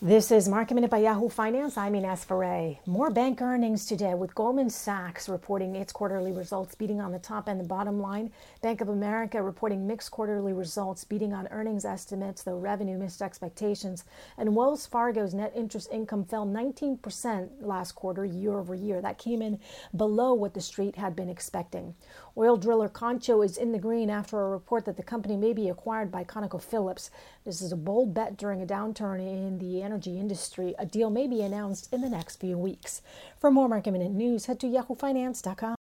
This is Market Minute by Yahoo Finance. I'm Ines Ferre. More bank earnings today with Goldman Sachs reporting its quarterly results beating on the top and the bottom line. Bank of America reporting mixed quarterly results beating on earnings estimates, though revenue missed expectations. And Wells Fargo's net interest income fell 19% last quarter, year over year. That came in below what the street had been expecting. Oil driller Concho is in the green after a report that the company may be acquired by ConocoPhillips. This is a bold bet during a downturn in the energy industry. A deal may be announced in the next few weeks. For more market minute news, head to yahoofinance.com.